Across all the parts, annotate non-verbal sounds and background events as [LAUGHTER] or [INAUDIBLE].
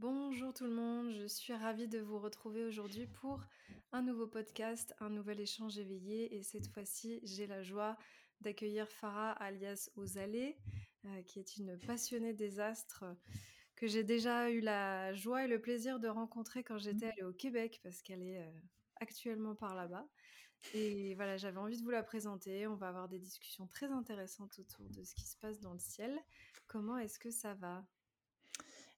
Bonjour tout le monde, je suis ravie de vous retrouver aujourd'hui pour un nouveau podcast, un nouvel échange éveillé et cette fois-ci j'ai la joie d'accueillir Farah alias Ozalé euh, qui est une passionnée des astres que j'ai déjà eu la joie et le plaisir de rencontrer quand j'étais allée au Québec parce qu'elle est euh, actuellement par là-bas. Et voilà, j'avais envie de vous la présenter. On va avoir des discussions très intéressantes autour de ce qui se passe dans le ciel. Comment est-ce que ça va?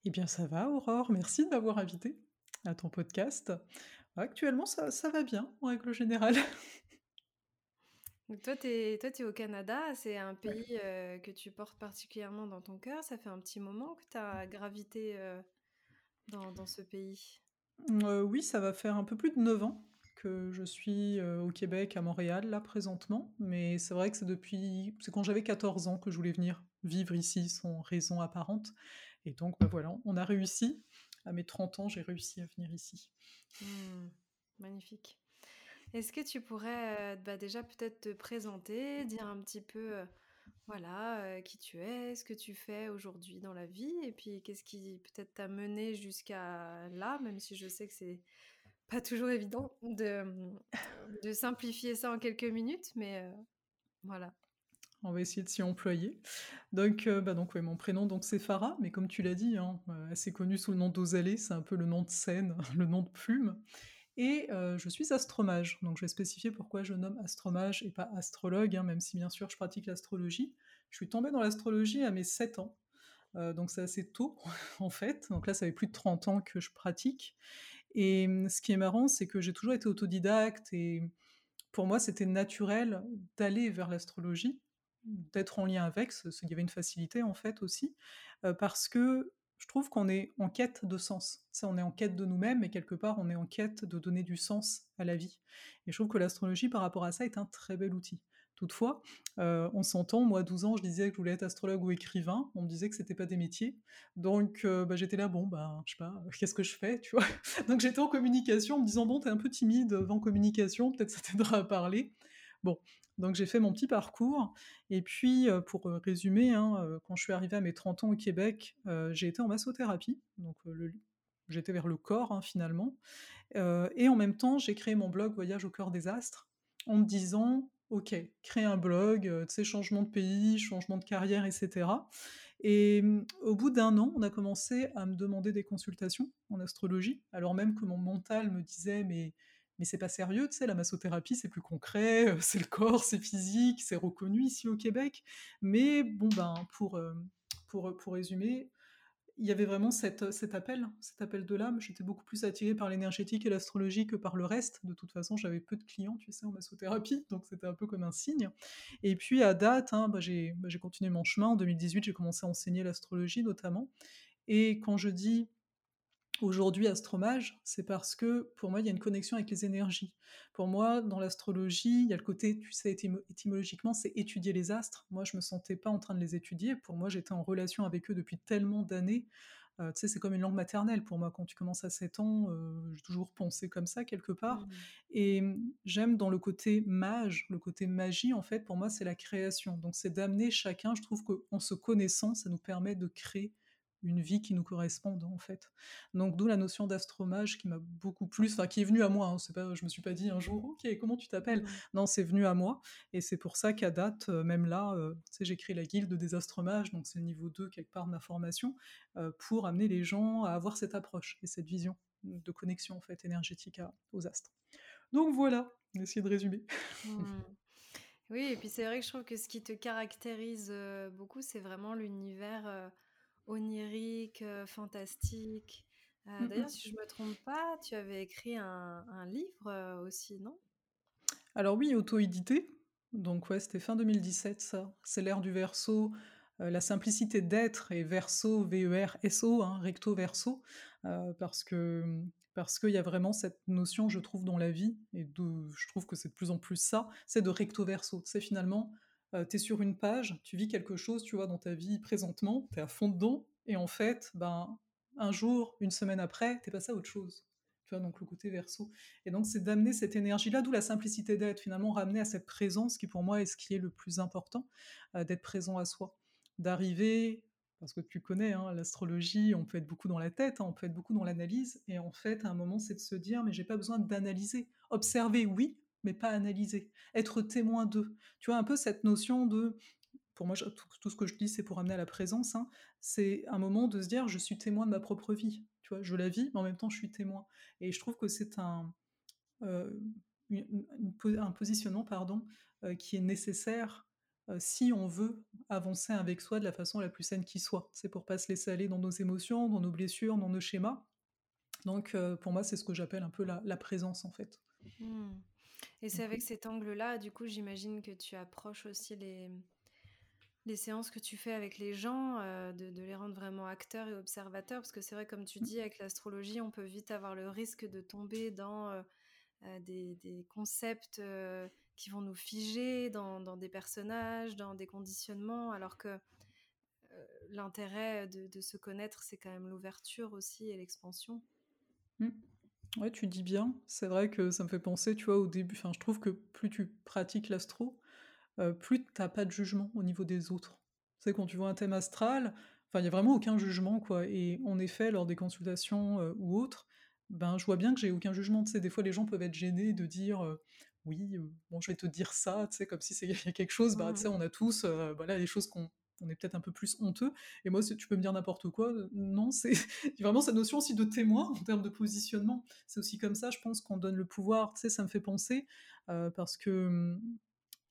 Eh bien, ça va, Aurore. Merci de m'avoir invité à ton podcast. Actuellement, ça, ça va bien, en règle générale. Donc toi, tu es, au Canada, c'est un pays euh, que tu portes particulièrement dans ton cœur. Ça fait un petit moment que tu as gravité euh, dans, dans ce pays. Euh, oui, ça va faire un peu plus de 9 ans que je suis au Québec, à Montréal, là, présentement. Mais c'est vrai que c'est depuis... C'est quand j'avais 14 ans que je voulais venir vivre ici sans raison apparente. Et donc, bah voilà, on a réussi. À mes 30 ans, j'ai réussi à venir ici. Hmm, magnifique. Est-ce que tu pourrais euh, bah, déjà peut-être te présenter, dire un petit peu, euh, voilà, euh, qui tu es, ce que tu fais aujourd'hui dans la vie, et puis qu'est-ce qui peut-être t'a mené jusqu'à là, même si je sais que c'est pas toujours évident de, de simplifier ça en quelques minutes, mais voilà. On va essayer de s'y employer. Donc, euh, bah donc mon prénom donc c'est Farah, mais comme tu l'as dit, hein, euh, assez connu sous le nom d'Ozalé, c'est un peu le nom de scène, [LAUGHS] le nom de plume. Et euh, je suis astromage, donc je vais spécifier pourquoi je nomme astromage et pas astrologue, hein, même si bien sûr je pratique l'astrologie. Je suis tombée dans l'astrologie à mes 7 ans, donc c'est assez tôt [LAUGHS] en fait. Donc là, ça fait plus de 30 ans que je pratique. Et ce qui est marrant, c'est que j'ai toujours été autodidacte et pour moi, c'était naturel d'aller vers l'astrologie d'être en lien avec, il y avait une facilité en fait aussi, euh, parce que je trouve qu'on est en quête de sens. On est en quête de nous-mêmes et quelque part, on est en quête de donner du sens à la vie. Et je trouve que l'astrologie, par rapport à ça, est un très bel outil. Toutefois, euh, on s'entend, moi à 12 ans, je disais que je voulais être astrologue ou écrivain, on me disait que c'était pas des métiers. Donc euh, bah, j'étais là, bon, bah, je sais pas, qu'est-ce que je fais, tu vois? [LAUGHS] Donc j'étais en communication en me disant, bon, t'es un peu timide en communication, peut-être ça t'aidera à parler. Bon, donc j'ai fait mon petit parcours. Et puis, pour résumer, hein, quand je suis arrivée à mes 30 ans au Québec, j'ai été en massothérapie. Donc j'étais vers le corps hein, finalement. et en même temps, j'ai créé mon blog Voyage au cœur des astres en me disant, ok, créer un blog, tu sais, changement de pays, changement de carrière, etc. Et mm, au bout d'un an, on a commencé à me demander des consultations en astrologie, alors même que mon mental me disait, mais mais c'est pas sérieux, tu sais, la massothérapie, c'est plus concret, euh, c'est le corps, c'est physique, c'est reconnu ici au Québec. Mais bon, ben, pour, euh, pour, pour résumer, il y avait vraiment cette, cet appel, cet appel de l'âme. J'étais beaucoup plus attirée par l'énergétique et l'astrologie que par le reste. De toute façon, j'avais peu de clients, tu sais, en massothérapie, [LAUGHS] donc c'était un peu comme un signe. Et puis à date, hein, bah, j'ai continué mon chemin. En 2018, j'ai commencé à enseigner l'astrologie notamment. Et quand je dis aujourd'hui astromage, c'est parce que pour moi, il y a une connexion avec les énergies. Pour moi, dans l'astrologie, il y a le côté, tu sais, étymologiquement, c'est étudier les astres. Moi, je me sentais pas en train de les étudier. Pour moi, j'étais en relation avec eux depuis tellement d'années. Euh, tu sais, c'est comme une langue maternelle pour moi. Quand tu commences à 7 ans, euh, j'ai toujours pensé comme ça quelque part. Mmh. Et j'aime dans le côté mage, le côté magie, en fait, pour moi, c'est la création. Donc, c'est d'amener chacun, je trouve qu'en se connaissant, ça nous permet de créer une vie qui nous corresponde en fait. Donc d'où la notion d'astromage qui m'a beaucoup plus, enfin qui est venue à moi. Hein, c'est pas, je me suis pas dit un jour, ok, comment tu t'appelles? Non, c'est venu à moi, et c'est pour ça qu'à date, euh, même là, euh, j'ai créé la guilde des astromages, donc c'est niveau 2 quelque part de ma formation, euh, pour amener les gens à avoir cette approche et cette vision de connexion en fait énergétique aux astres. Donc voilà, essayer de résumer. Mmh. [LAUGHS] Oui, et puis c'est vrai que je trouve que ce qui te caractérise beaucoup, c'est vraiment l'univers onirique, euh, fantastique. Euh, d'ailleurs, si je me trompe pas, tu avais écrit un, livre euh, aussi, non? Alors oui, auto-édité. Donc ouais, c'était fin 2017 ça. C'est l'ère du verso, la simplicité d'être et verso, V-E-R-S-O, hein, recto verso, parce que parce qu'il y a vraiment cette notion, je trouve, dans la vie, et je trouve que c'est de plus en plus ça, c'est de recto verso. C'est finalement euh, tu es sur une page, tu vis quelque chose, tu vois, dans ta vie présentement, tu es à fond dedans, et en fait, ben, un jour, une semaine après, t'es passé à autre chose. Tu vois, donc le côté verso. Et donc, c'est d'amener cette énergie-là, d'où la simplicité d'être, finalement, ramener à cette présence qui, pour moi, est ce qui est le plus important, euh, d'être présent à soi. D'arriver parce que tu connais, hein, l'astrologie, on peut être beaucoup dans la tête, hein, on peut être beaucoup dans l'analyse et en fait, à un moment, c'est de se dire: «Mais j'ai pas besoin d'analyser». Observer, oui, mais pas analyser. Être témoin d'eux. Tu vois, un peu cette notion de pour moi, tout ce que je dis, c'est pour amener à la présence, hein. C'est un moment de se dire: «Je suis témoin de ma propre vie». Tu vois? Je la vis, mais en même temps, je suis témoin et je trouve que c'est un, po un positionnement, pardon, heu, qui est nécessaire, heu, si on veut avancer avec soi de la façon la plus saine qui soit. C'est pour pas se laisser aller dans nos émotions, dans nos blessures, dans nos schémas. Donc pour moi, c'est ce que j'appelle un peu la la présence, en fait. Mmh. Et c'est avec Mmh cet angle-là, du coup, j'imagine que tu approches aussi les les séances que tu fais avec les gens, heu, de de les rendre vraiment acteurs et observateurs. Parce que c'est vrai, comme tu mh. dis, avec l'astrologie, on peut vite avoir le risque de tomber dans, heu heu, des des concepts, qui vont nous figer dans dans des personnages, dans des conditionnements, alors que, l'intérêt de de se connaître, c'est quand même l'ouverture aussi et l'expansion. Mmh. Ouais, tu dis bien. C'est vrai que ça me fait penser, tu vois, au début enfin, je trouve que plus tu pratiques l'astro, heu, plus tu as pas de jugement au niveau des autres. Tu sais, quand tu vois un thème astral, enfin, il y a vraiment aucun jugement, quoi et en effet, lors des consultations, heu, ou autres, ben, je vois bien que j'ai aucun jugement. Tu sais, des fois, les gens peuvent être gênés de dire, heu: «Oui, bon, je vais te dire ça», tu sais, comme si c'est il y a quelque chose, bah, tu sais, Mmh on a tous, voilà, des choses qu'on on est peut-être un peu plus honteux et moi, tu peux me dire n'importe quoi, heu, non, c'est [LAUGHS] vraiment cette notion aussi de témoin en termes de positionnement. C'est aussi comme ça, je pense, qu'on donne le pouvoir. Tu sais, ça me fait penser, heu, parce que, mmh,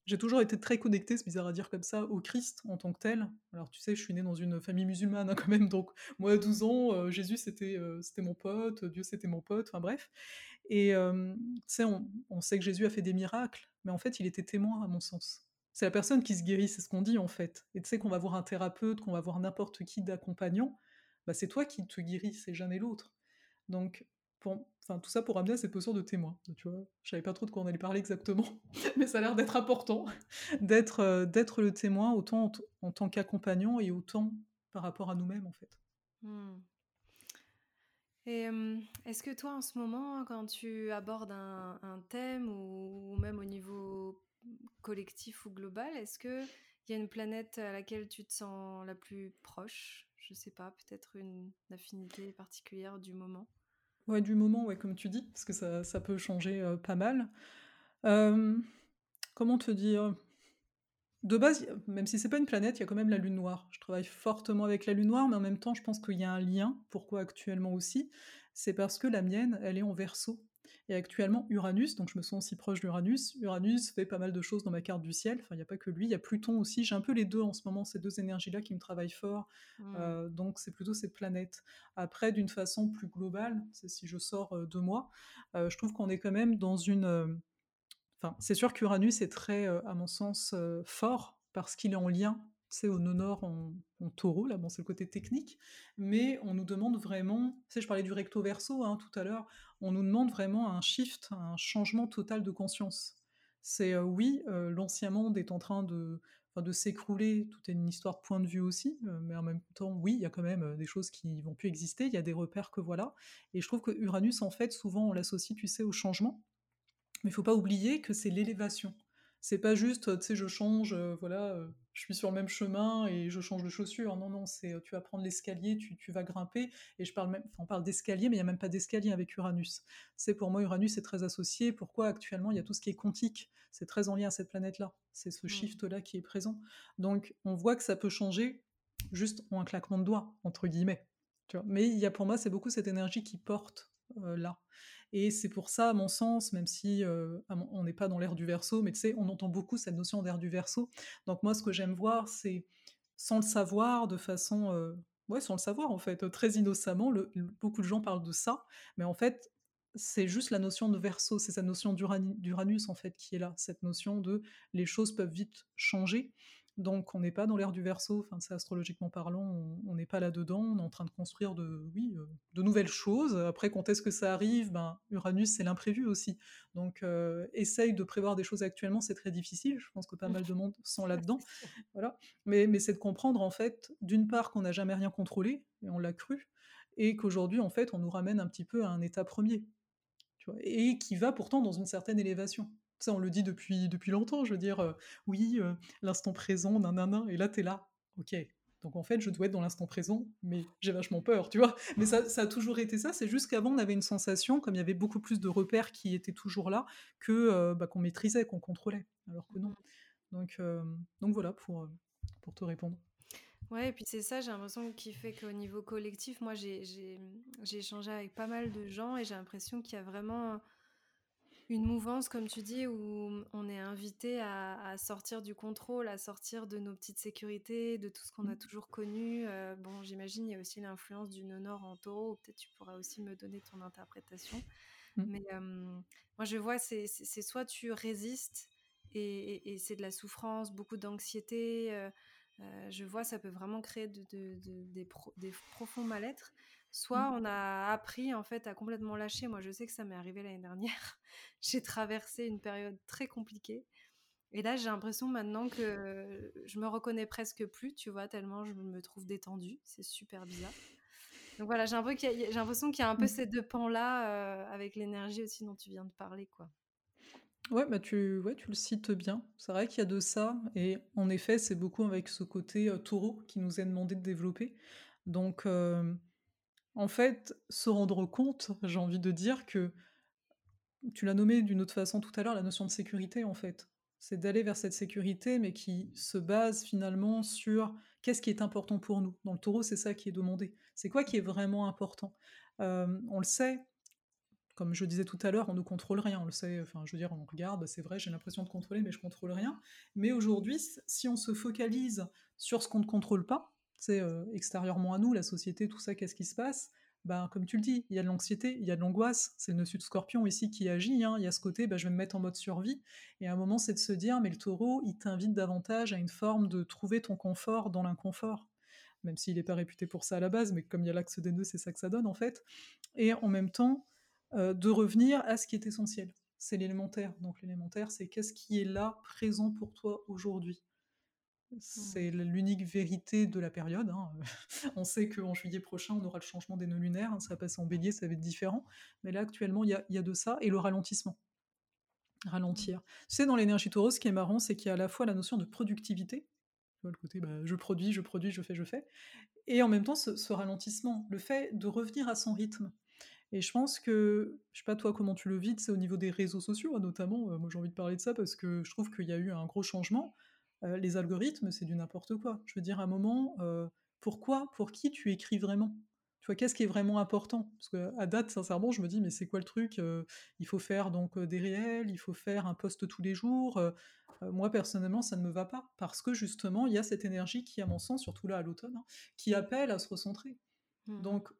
j'ai toujours été très connectée, c'est bizarre à dire comme ça, au Christ en tant que tel. Alors tu sais, je suis née dans une famille musulmane, hein, [LAUGHS] quand même, donc moi à 12 ans, heu, Jésus c'était, mon pote, Dieu c'était mon pote, enfin bref et hem, tu sais, on sait que Jésus a fait des miracles, mais en fait, il était témoin à mon sens. C'est la personne qui se guérit, c'est ce qu'on dit en fait et tu sais qu'on va voir un thérapeute, qu'on va voir n'importe qui d'accompagnant, bah, c'est toi qui te guéris, c'est jamais l'autre. Donc enfin, tout ça pour amener à cette posture de témoin, tu vois? Je savais pas trop de quoi on allait parler exactement, [LAUGHS] mais ça a l'air d'être important [LAUGHS] d'être, heu, d'être le témoin autant en tant qu'accompagnant et autant par rapport à nous-mêmes, en fait. Mmh. Et est-ce que toi, en ce moment, quand tu abordes un thème ou même au niveau, collectif ou global, est-ce qu'il y a une planète à laquelle tu te sens la plus proche? Je sais pas, peut-être une affinité particulière du moment? Ouais, du moment, ouais, comme tu dis, parce que ça peut changer, pas mal. Comment te dire? De base, même si c'est pas une planète, il y a quand même la lune noire. Je travaille fortement avec la lune noire, mais en même temps, je pense qu'il y a un lien. Pourquoi actuellement aussi? C'est parce que la mienne, elle est en Verseau et actuellement Uranus, donc je me sens aussi proche d'Uranus. Uranus fait pas mal de choses dans ma carte du ciel, enfin, il y a pas que lui, il y a Pluton aussi. J'ai un peu les 2 en ce moment, ces 2 énergies-là qui me travaillent fort, Mmh. heu, donc c'est plutôt ces planètes. Après, d'une façon plus globale, c'est si je sors, heu, de moi, heu, je trouve qu'on est quand même dans une, Enfin, c'est sûr qu'Uranus est très, à mon sens, fort parce qu'il est en lien, sais, au nord en Taureau, là, bon, c'est le côté technique, mais on nous demande vraiment tu sais, je parlais du recto verso, hein, tout à l'heure, on nous demande vraiment un shift, un changement total de conscience. C'est, oui, l'ancien monde est en train de de s'écrouler, tout est une histoire de point de vue aussi, mais en même temps, oui, il y a quand même, des choses qui vont plus exister, il y a des repères que voilà et je trouve que Uranus, en fait, souvent, on l'associe, tu sais, au changement mais il faut pas oublier que c'est l'élévation. C'est pas juste, tu sais, je change, heu, voilà, heu, je suis sur le même chemin et je change de chaussures. Non, non, c'est, heu, tu vas prendre l'escalier, tu tu vas grimper et je parle même on parle d'escalier, mais il y a même pas d'escalier avec Uranus. C'est pour moi, Uranus est très associé. Pourquoi? Actuellement, il y a tout ce qui est quantique? C'est très en lien à cette planète-là. C'est ce Mmh. shift-là qui est présent. Donc on voit que ça peut changer juste en un claquement de doigts, entre guillemets, tu vois? Mais il y a pour moi, c'est beaucoup cette énergie qui porte, là. Et c'est pour ça, à mon sens, même si, mon on n'est pas dans l'ère du Verseau, mais tu sais, on entend beaucoup cette notion d'ère du Verseau. Donc moi, ce que j'aime voir, c'est sans le savoir, de façon, ouais, sans le savoir, en fait, très innocemment, beaucoup de gens parlent de ça, mais en fait, c'est juste la notion de Verseau, c'est cette notion d'Uranus, en fait, qui est là. Cette notion de les choses peuvent vite changer, donc on n'est pas dans l'ère du Verseau, enfin, c'est astrologiquement parlant, on n'est pas là-dedans, on est en train de construire de oui, heu, de nouvelles choses. Après, quand est-ce que ça arrive? Ben, Uranus, c'est l'imprévu aussi. Donc, heu, essaye de prévoir des choses actuellement, c'est très difficile. Je pense que pas mal de monde [LAUGHS] sont là-dedans, voilà. Mais mais c'est de comprendre, en fait, d'une part, qu'on n'a jamais rien contrôlé et on l'a cru et qu'aujourd'hui, en fait, on nous ramène un petit peu à un état premier, tu vois? Et qui va pourtant dans une certaine élévation. Ça, on le dit depuis longtemps, je veux dire, oui, l'instant présent, nin et là, tu es là: «OK». Donc en fait, je dois être dans l'instant présent, mais j'ai vachement peur, tu vois. Mais ça, a toujours été ça. C'est juste qu'avant, on avait une sensation, comme il y avait beaucoup plus de repères qui étaient toujours là, que bah, qu'on maîtrisait, qu'on contrôlait. Alors que non. Donc, donc voilà pour, pour te répondre. Ouais, et puis c'est ça, j'ai l'impression qui fait qu'au niveau collectif, moi j'ai échangé avec pas mal de gens et j'ai l'impression qu'il y a vraiment une mouvance, comme tu dis, où on est invité à, sortir du contrôle, à sortir de nos petites sécurités, de tout ce qu'on a Mmh. toujours connu. Euh, bon, j'imagine il y a aussi l'influence du nord en taureau. Peut-être tu pourras aussi me donner ton interprétation. Mmh. Mais euh, moi, je vois, c'est soit tu résistes et, c'est de la souffrance, beaucoup d'anxiété. Euh, je vois, ça peut vraiment créer de, des, des, profonds mal-être. Soit on a appris en fait à complètement lâcher. Moi, je sais que ça m'est arrivé l'année dernière. [LAUGHS] j'ai traversé une période très compliquée. Et là, j'ai l'impression maintenant que je me reconnais presque plus, tu vois, tellement je me trouve détendue. C'est super bizarre. Donc voilà, j'ai l'impression qu'il y, a un peu Mmh. ces deux pans-là, euh, avec l'énergie aussi dont tu viens de parler, quoi. Ouais, bah tu, ouais, tu le cites bien. C'est vrai qu'il y a de ça. Et en effet, c'est beaucoup avec ce côté euh, taureau qui nous est demandé de développer. Donc, euh, en fait, se rendre compte, j'ai envie de dire que tu l'as nommé d'une autre façon tout à l'heure, la notion de sécurité, en fait. C'est d'aller vers cette sécurité, mais qui se base finalement sur qu'est-ce qui est important pour nous. Dans le taureau, c'est ça qui est demandé. C'est quoi qui est vraiment important? Euh, On le sait, comme je disais tout à l'heure, on ne contrôle rien, on le sait, enfin je veux dire, on regarde, c'est vrai, j'ai l'impression de contrôler, mais je contrôle rien. Mais aujourd'hui, si on se focalise sur ce qu'on ne contrôle pas, extérieurement à nous, la société, tout ça, qu'est-ce qui se passe? Ben, comme tu le dis, il y a de l'anxiété, il y a de l'angoisse, c'est le nœud de scorpion ici qui agit, hein. il y a ce côté, ben, je vais me mettre en mode survie, et à un moment c'est de se dire, mais le taureau, il t'invite davantage à une forme de trouver ton confort dans l'inconfort, même s'il n'est pas réputé pour ça à la base, mais comme il y a l'axe des nœuds, c'est ça que ça donne en fait, et en même temps, de revenir à ce qui est essentiel. C'est l'élémentaire. Donc l'élémentaire, c'est qu'est-ce qui est là, présent pour toi aujourd'hui? C'est mmh. l'unique vérité de la période. Hein. [LAUGHS] on sait qu'en juillet prochain, on aura le changement des nœuds lunaires. Hein. Ça va passer en bélier, ça va être différent. Mais là, actuellement, il y a, y a, de ça. Et le ralentissement. Ralentir. Tu sais, dans l'énergie taureuse, ce qui est marrant, c'est qu'il y a à la fois la notion de productivité. Le côté bah, je produis, je produis, je fais, je fais. Et en même temps, ce, ce ralentissement. Le fait de revenir à son rythme. Et je pense que, je sais pas toi comment tu le vis, c'est au niveau des réseaux sociaux hein, notamment. Euh, moi j'ai envie de parler de ça parce que je trouve qu'il y a eu un gros changement. Euh, les algorithmes, c'est du n'importe quoi. Je veux dire, à un moment, euh, pourquoi, pour qui tu écris vraiment? Tu vois, qu'est-ce qui est vraiment important? Parce qu'à date, sincèrement, je me dis, mais c'est quoi le truc euh, Il faut faire donc des réels, il faut faire un post tous les jours. Euh, moi, personnellement, ça ne me va pas. Parce que justement, il y a cette énergie qui, à mon sens, surtout là à l'automne, hein, qui appelle à se recentrer. Mmh. Donc,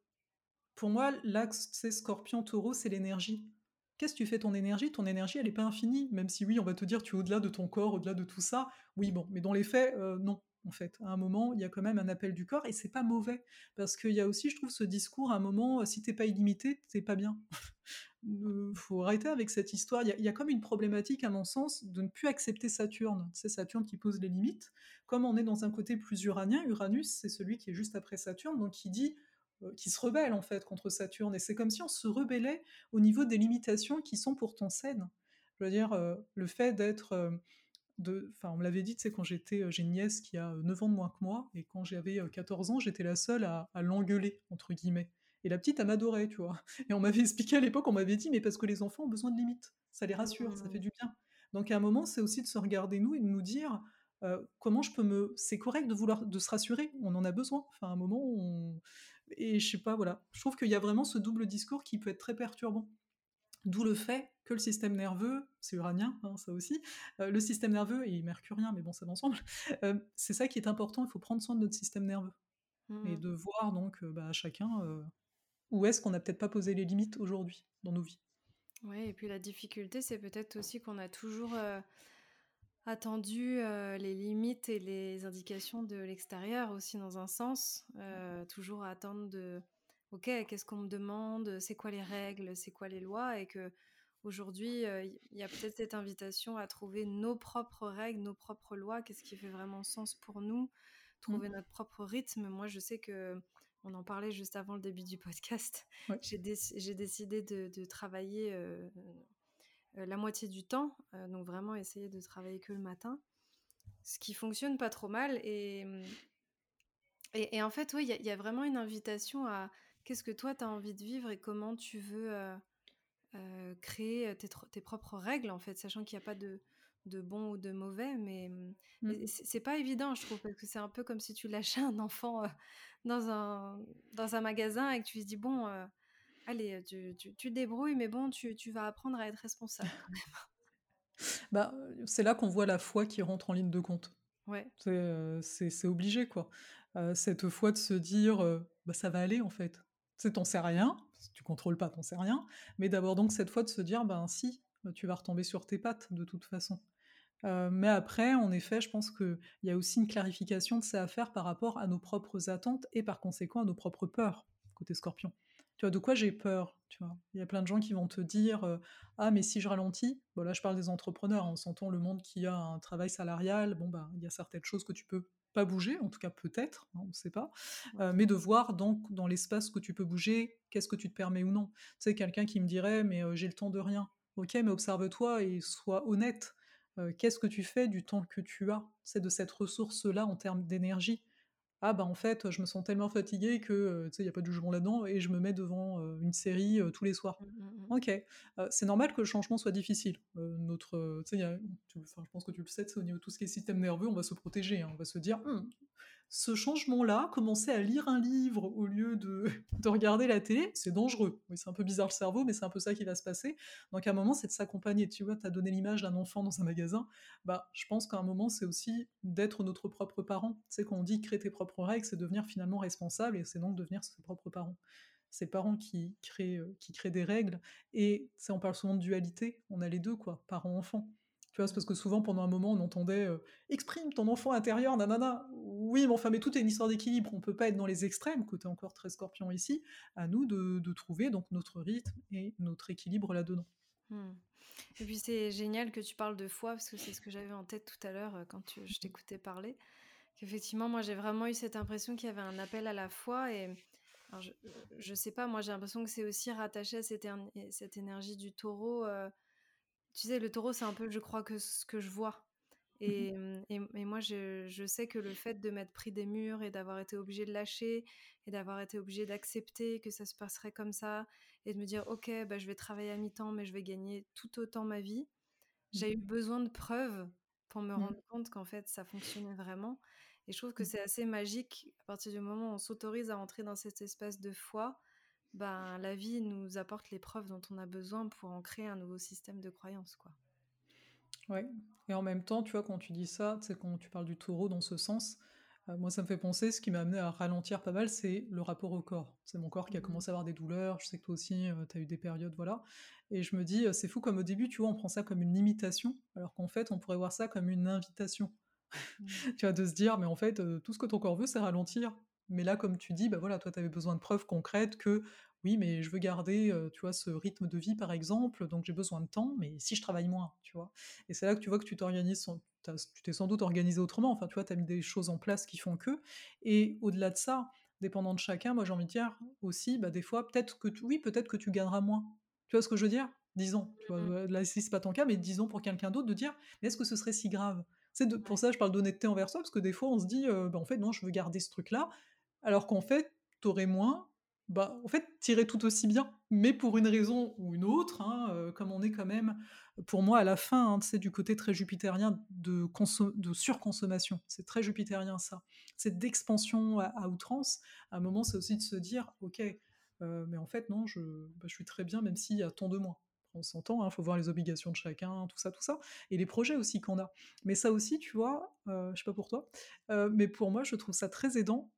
pour moi, l'axe, c'est scorpion-taureau, c'est l'énergie. Qu'est-ce que tu fais ton énergie? Ton énergie, elle n'est pas infinie, même si oui, on va te dire tu es au-delà de ton corps, au-delà de tout ça. Oui, bon, mais dans les faits, euh, non. En fait, à un moment, il y a quand même un appel du corps et c'est pas mauvais parce qu'il y a aussi, je trouve, ce discours à un moment, si t'es pas illimité, t'es pas bien. [LAUGHS] euh, faut arrêter avec cette histoire. Il y, a, il y, a comme une problématique, à mon sens, de ne plus accepter Saturne. C'est Saturne qui pose les limites. Comme on est dans un côté plus uranien, Uranus, c'est celui qui est juste après Saturne, donc qui dit qui se rebelle en fait contre Saturne. Et c'est comme si on se rebellait au niveau des limitations qui sont pourtant saines. Je veux dire, euh, le fait d'être. Euh, de, enfin, on me l'avait dit, tu sais, quand j'étais. J'ai une nièce qui a 9 ans de moins que moi, et quand j'avais 14 ans, j'étais la seule à, à l'engueuler, entre guillemets. Et la petite, elle m'adorait, tu vois. [LAUGHS] Et on m'avait expliqué à l'époque, on m'avait dit, mais parce que les enfants ont besoin de limites. Ça les rassure, mmh. ça fait du bien. Donc à un moment, c'est aussi de se regarder nous et de nous dire, euh, comment je peux me. C'est correct de vouloir de se rassurer, on en a besoin. Enfin, à un moment, on et je sais pas, voilà. Je trouve qu'il y a vraiment ce double discours qui peut être très perturbant. D'où le fait que le système nerveux, c'est uranien, hein, ça aussi, euh, le système nerveux et mercurien, mais bon, ça va ensemble, [LAUGHS] euh, c'est ça qui est important, il faut prendre soin de notre système nerveux. Mmh. Et de voir donc euh, bah, chacun euh, où est-ce qu'on n'a peut-être pas posé les limites aujourd'hui dans nos vies. Oui, et puis la difficulté, c'est peut-être aussi qu'on a toujours attendu euh, les limites et les indications de l'extérieur aussi dans un sens. Euh, toujours attendre de, ok, qu'est-ce qu'on me demande, c'est quoi les règles, c'est quoi les lois, et que aujourd'hui, il y a peut-être cette invitation à trouver nos propres règles, nos propres lois, qu'est-ce qui fait vraiment sens pour nous, trouver mmh. notre propre rythme. Moi, je sais que on en parlait juste avant le début du podcast. Ouais. J'ai, dé- décidé de, de travailler euh, euh, la moitié du temps, euh, donc vraiment essayer de travailler que le matin, ce qui fonctionne pas trop mal. Et, Et et en fait, oui, il y a il y a vraiment une invitation à qu'est-ce que toi tu as envie de vivre et comment tu veux, heu, créer, tes tes propres règles, en fait, sachant qu'il y a pas de de bon ou de mauvais. Mais, mmh, mais Mmh. c'est pas évident, je trouve, parce que c'est un peu comme si tu lâchais un enfant, dans un dans un magasin et que tu lui dis: «Bon, allez, tu tu tu te débrouilles, mais bon, tu tu vas apprendre à être responsable quand même». [LAUGHS] Bah, c'est là qu'on voit la foi qui rentre en ligne de compte. Ouais. C'est, obligé, quoi. Cette foi de se dire, «Bah, ça va aller, en fait». Tu sais, tu en sais rien, que tu contrôles pas, tu en sais rien, mais d'avoir donc cette foi de se dire: «Ben, si, bah, tu vas retomber sur tes pattes de toute façon». Mais après, en effet, je pense qu'il y a aussi une clarification de ça à faire par rapport à nos propres attentes et par conséquent à nos propres peurs, côté Scorpion. Tu vois, de quoi j'ai peur, tu vois? Il y a plein de gens qui vont te dire, «Ah mais si je ralentis», bon là je parle des entrepreneurs, hein, on s'entend le monde qui a un travail salarial, bon ben, il y a certaines choses que tu peux pas bouger, en tout cas peut-être, hein, on ne sait pas. Mais de voir donc dans l'espace que tu peux bouger, qu'est-ce que tu te permets ou non. Tu sais, quelqu'un qui me dirait: «Mais, j'ai le temps de rien». OK, mais observe-toi et sois honnête. Qu'est-ce que tu fais du temps que tu as? C'est de cette ressource-là en termes d'énergie. Ah bah, en fait, je me sens tellement fatiguée que, tu sais, il y a pas de jugement là-dedans et je me mets devant, une série, tous les soirs. Mmh mh mh. OK, c'est normal que le changement soit difficile. Notre, tu sais, il y a tu enfin, je pense que tu le sais, au niveau de tout ce qui est système nerveux, on va se protéger, hein. On va se dire: «Mmh, ce changement-là, commencer à lire un livre au lieu de [LAUGHS] de regarder la télé, c'est dangereux». Oui, c'est un peu bizarre le cerveau, mais c'est un peu ça qui va se passer. Donc à un moment, c'est de s'accompagner. Tu vois, tu as donné l'image d'un enfant dans un magasin. Bah, je pense qu'à un moment, c'est aussi d'être notre propre parent. Tu sais, quand on dit: «Crée tes propres règles», c'est devenir finalement responsable et c'est donc devenir ses propres parents. C'est le parent qui crée, heu, qui crée des règles et sais, on parle souvent de dualité, on a les 2 quoi, parents-enfants. Tu vois? C'est parce que souvent pendant un moment on entendait, heu: «Exprime ton enfant intérieur, na na na». Oui, mais enfin, mais tout est une histoire d'équilibre, on peut pas être dans les extrêmes, côté encore très Scorpion ici. À nous de de trouver donc notre rythme et notre équilibre là-dedans. Mmh. Et puis c'est génial que tu parles de foi parce que c'est ce que j'avais en tête tout à l'heure, heu, quand je t'écoutais parler. Qu'effectivement, moi, j'ai vraiment eu cette impression qu'il y avait un appel à la foi et je je sais pas, moi, j'ai l'impression que c'est aussi rattaché à cette énergie du Taureau, heu, tu sais, le Taureau, c'est un peu, je crois, que ce que je vois Mmh mh. et mmh et et moi, je je sais que le fait de m'être pris des murs et d'avoir été obligée de lâcher et d'avoir été obligée d'accepter que ça se passerait comme ça et de me dire: «OK, bah, je vais travailler à mi-temps, mais je vais gagner tout autant ma vie». J'ai eu Mmh. besoin de preuves pour me Mmh. rendre compte qu'en fait, ça fonctionnait vraiment et je trouve que Mmh. c'est assez magique à partir du moment où on s'autorise à entrer dans cet espace de foi, ben, la vie nous apporte les preuves dont on a besoin pour en créer un nouveau système de croyance, quoi. Ouais et en même temps, tu vois, quand tu dis ça, sais, quand tu parles du taureau dans ce sens, heu, moi, ça me fait penser, ce qui m'a amené à ralentir pas mal, c'est le rapport au corps. C'est mon corps qui a Mmh commencé à avoir des douleurs, je sais que toi aussi, heu, tu as eu des périodes, voilà et je me dis, heu, c'est fou comme au début, tu vois, on prend ça comme une limitation, alors qu'en fait, on pourrait voir ça comme une invitation. Mmh. [LAUGHS] Tu vois, de se dire: «Mais en fait, heu, tout ce que ton corps veut, c'est ralentir». Mais là, comme tu dis, bah, voilà, toi, tu avais besoin de preuves concrètes que: «Oui, mais je veux garder, tu vois, ce rythme de vie, par exemple, donc j'ai besoin de temps, mais si je travaille moins?» tu vois? Et c'est là que tu vois que tu t'organises tu t'es sans doute organisé autrement, enfin, tu vois, tu as mis des choses en place qui font que et au-delà de ça, dépendant de chacun, moi, j'ai envie de dire aussi, bah, des fois, peut-être que tu oui, peut-être que tu gagneras moins. Tu vois ce que je veux dire? Disons, tu vois, Mmh mh. heu, là, si c'est pas ton cas, mais disons pour quelqu'un d'autre de dire: «Mais est-ce que ce serait si grave?» C'est pour ça je parle d'honnêteté envers soi, parce que des fois on se dit, «Bah, en fait non, je veux garder ce truc-là», alors qu'en fait, tu aurais moins, bah, en fait, irais tout aussi bien, mais pour une raison ou une autre, hein, comme on est quand même, pour moi à la fin, hein, tu sais, du côté très jupitérien de de surconsommation. C'est très jupitérien ça. C'est d'expansion à outrance. À un moment, c'est aussi de se dire: «OK, mais en fait non, je bah, je suis très bien même s'il y a tant de moins». On s'entend, hein, faut voir les obligations de chacun, tout ça, tout ça et les projets aussi qu'on a. Mais ça aussi, tu vois, heu, je sais pas pour toi, mais pour moi, je trouve ça très aidant.